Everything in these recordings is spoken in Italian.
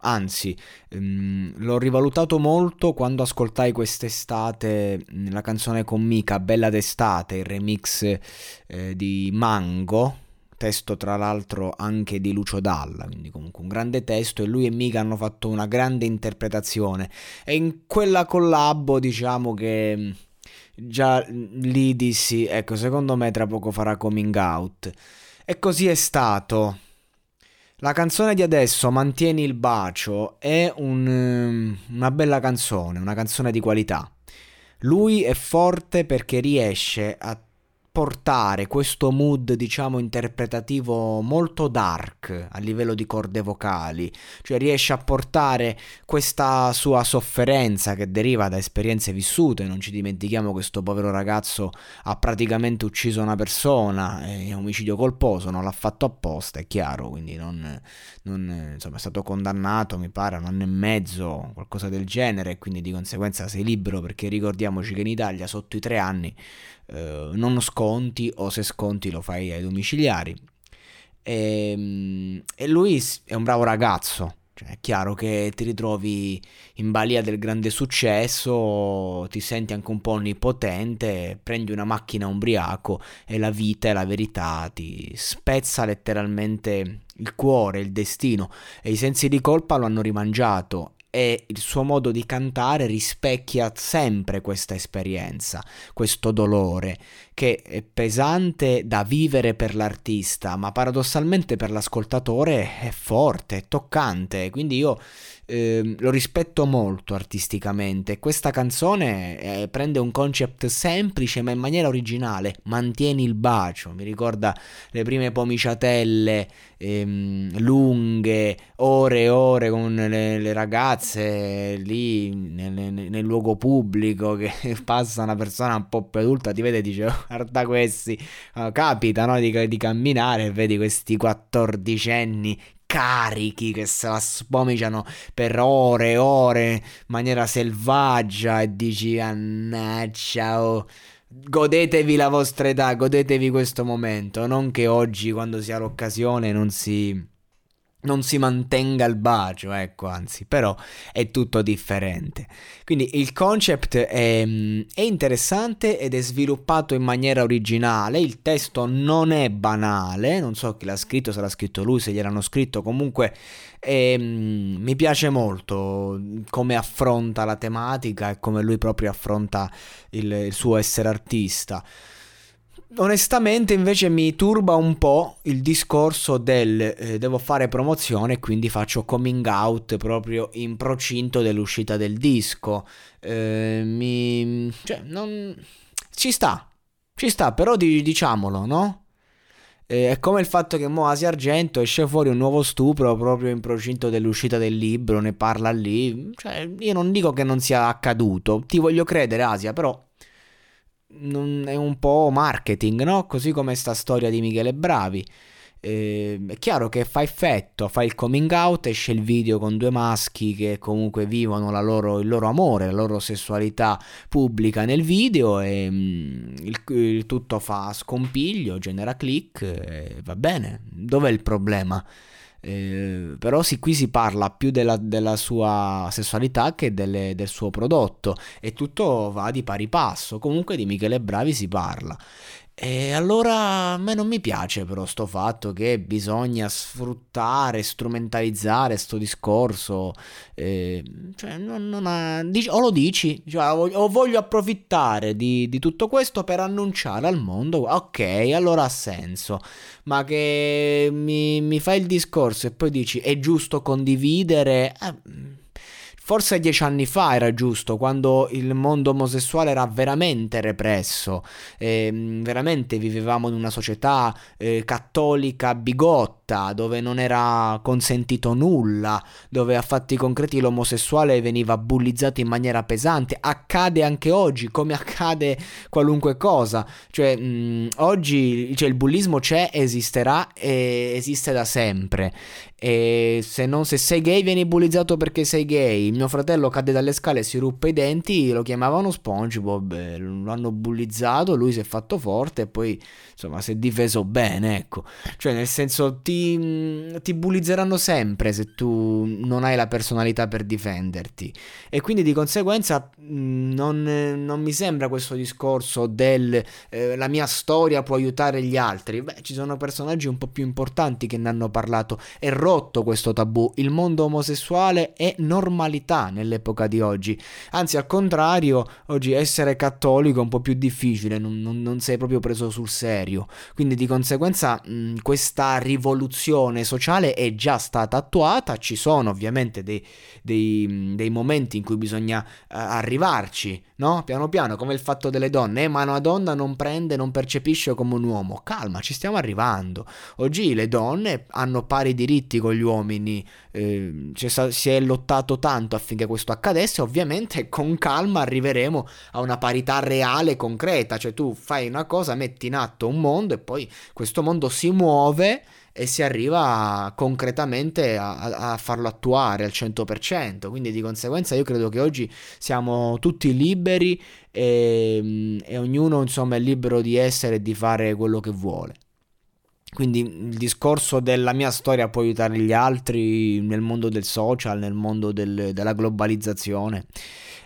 Anzi, ehm, l'ho rivalutato molto quando ascoltai quest'estate la canzone con Mika, Bella d'estate, il remix eh, di Mango, testo tra l'altro anche di Lucio Dalla, quindi comunque un grande testo e lui e Mika hanno fatto una grande interpretazione e in quella collabo diciamo che già lì dissi, ecco secondo me tra poco farà coming out e così è stato. La canzone di adesso, Mantieni il bacio, è un, ehm, una bella canzone, una canzone di qualità. Lui è forte perché riesce a portare questo mood, diciamo, interpretativo molto dark a livello di corde vocali, cioè riesce a portare questa sua sofferenza che deriva da esperienze vissute, non ci dimentichiamo questo povero ragazzo ha praticamente ucciso una persona, è un omicidio colposo, non l'ha fatto apposta, è chiaro, quindi non, non, insomma, è stato condannato, mi pare, un anno e mezzo, qualcosa del genere, quindi di conseguenza sei libero perché ricordiamoci che in Italia sotto i tre anni eh, non sconti o se sconti lo fai ai domiciliari. E, ehm, e lui è un bravo ragazzo, cioè, è chiaro che ti ritrovi in balia del grande successo, ti senti anche un po' onnipotente, prendi una macchina ubriaco e la vita e la verità ti spezza letteralmente il cuore, il destino. E i sensi di colpa lo hanno rimangiato e il suo modo di cantare rispecchia sempre questa esperienza, questo dolore, che è pesante da vivere per l'artista, ma paradossalmente per l'ascoltatore è forte, è toccante, quindi io eh, lo rispetto molto artisticamente. Questa canzone eh, prende un concept semplice ma in maniera originale, mantieni il bacio, mi ricorda le prime pomiciatelle ehm, lunghe, ore e ore con le, le ragazze lì nel, nel, luogo pubblico che passa una persona un po' più adulta, ti vede e dice oh, guarda questi, uh, capita no, di, di camminare e vedi questi quattordicenni carichi che se la spomiciano per ore e ore in maniera selvaggia e dici annaccia oh godetevi la vostra età, godetevi questo momento, non che oggi quando si ha l'occasione non si non si mantenga il bacio, ecco, anzi, però è tutto differente. Quindi il concept è, è, interessante ed è sviluppato in maniera originale, il testo non è banale, non so chi l'ha scritto, se l'ha scritto lui, se gliel'hanno scritto, comunque è, mi piace molto come affronta la tematica e come lui proprio affronta il, il suo essere artista. Onestamente invece mi turba un po' il discorso del eh, devo fare promozione quindi faccio coming out proprio in procinto dell'uscita del disco. Eh, mi... cioè, non... Ci sta, ci sta, però di- diciamolo, no? Eh, è come il fatto che mo Asia Argento esce fuori un nuovo stupro proprio in procinto dell'uscita del libro, ne parla lì. Cioè, io non dico che non sia accaduto, ti voglio credere Asia, però non è un po' marketing, no? Così come sta storia di Michele Bravi. Eh, è chiaro che fa effetto, fa il coming out, esce il video con due maschi che comunque vivono loro, il loro amore, la loro sessualità pubblica nel video e mm, il, il, tutto fa scompiglio, genera click, e va bene. Dov'è il problema? Eh, però sì, qui si parla più della, della sua sessualità che delle, del suo prodotto e tutto va di pari passo. Comunque di Michele Bravi si parla. E allora a me non mi piace però sto fatto che bisogna sfruttare, strumentalizzare questo discorso, eh, cioè non, non ha, dici, o lo dici, cioè, o voglio approfittare di, di, tutto questo per annunciare al mondo, ok, allora ha senso, ma che mi, mi fai il discorso e poi dici è giusto condividere... Eh, forse dieci anni fa era giusto, quando il mondo omosessuale era veramente represso, eh, veramente vivevamo in una società eh, cattolica bigotta, dove non era consentito nulla, dove a fatti concreti l'omosessuale veniva bullizzato in maniera pesante. Accade anche oggi, come accade qualunque cosa. Cioè, mh, oggi cioè, il bullismo c'è, esisterà e esiste da sempre. E se, non, se sei gay vieni bullizzato perché sei gay. Mio fratello cadde dalle scale e si ruppe i denti, lo chiamavano SpongeBob, lo hanno bullizzato, lui si è fatto forte e poi insomma si è difeso bene, ecco. Cioè nel senso ti, ti bullizzeranno sempre se tu non hai la personalità per difenderti. E quindi di conseguenza non, non mi sembra questo discorso del eh, la mia storia può aiutare gli altri. Beh, ci sono personaggi un po' più importanti che ne hanno parlato e rotto questo tabù. Il mondo omosessuale è normalità nell'epoca di oggi. Anzi, al contrario, oggi essere cattolico è un po' più difficile, non, non, non sei proprio preso sul serio. Quindi di conseguenza mh, questa rivoluzione sociale è già stata attuata, ci sono ovviamente dei, dei, dei momenti in cui bisogna uh, arrivarci, no? Piano piano, come il fatto delle donne, eh, ma una donna non prende, non percepisce come un uomo. Calma, ci stiamo arrivando. Oggi le donne hanno pari diritti con gli uomini, eh, si è lottato tanto affinché questo accadesse, ovviamente con calma arriveremo a una parità reale, concreta, cioè tu fai una cosa, metti in atto un mondo e poi questo mondo si muove e si arriva concretamente a, a, farlo attuare al 100%. Quindi di conseguenza io credo che oggi siamo tutti liberi e, e ognuno insomma è libero di essere e di fare quello che vuole. Quindi il discorso della mia storia può aiutare gli altri nel mondo del social, nel mondo del, della globalizzazione,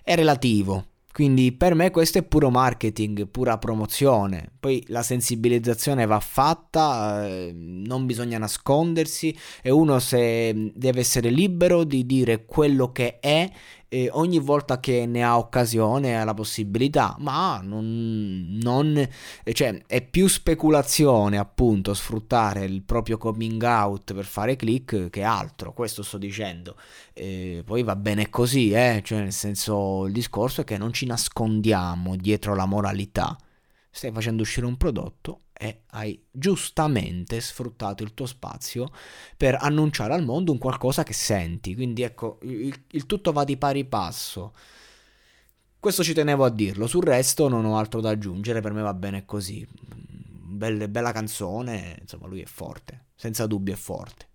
è relativo. Quindi per me questo è puro marketing, pura promozione. Poi la sensibilizzazione va fatta, eh, non bisogna nascondersi e uno se deve essere libero di dire quello che è eh, ogni volta che ne ha occasione, ha la possibilità, ma non, non eh, cioè, è più speculazione appunto sfruttare il proprio coming out per fare click che altro, questo sto dicendo. Eh, poi va bene così, eh? cioè nel senso il discorso è che non ci nascondiamo dietro la moralità. Stai facendo uscire un prodotto, e hai giustamente sfruttato il tuo spazio per annunciare al mondo un qualcosa che senti. Quindi ecco, il, il, tutto va di pari passo. Questo ci tenevo a dirlo, sul resto non ho altro da aggiungere, per me va bene così. Belle, bella canzone, insomma lui è forte, senza dubbio è forte.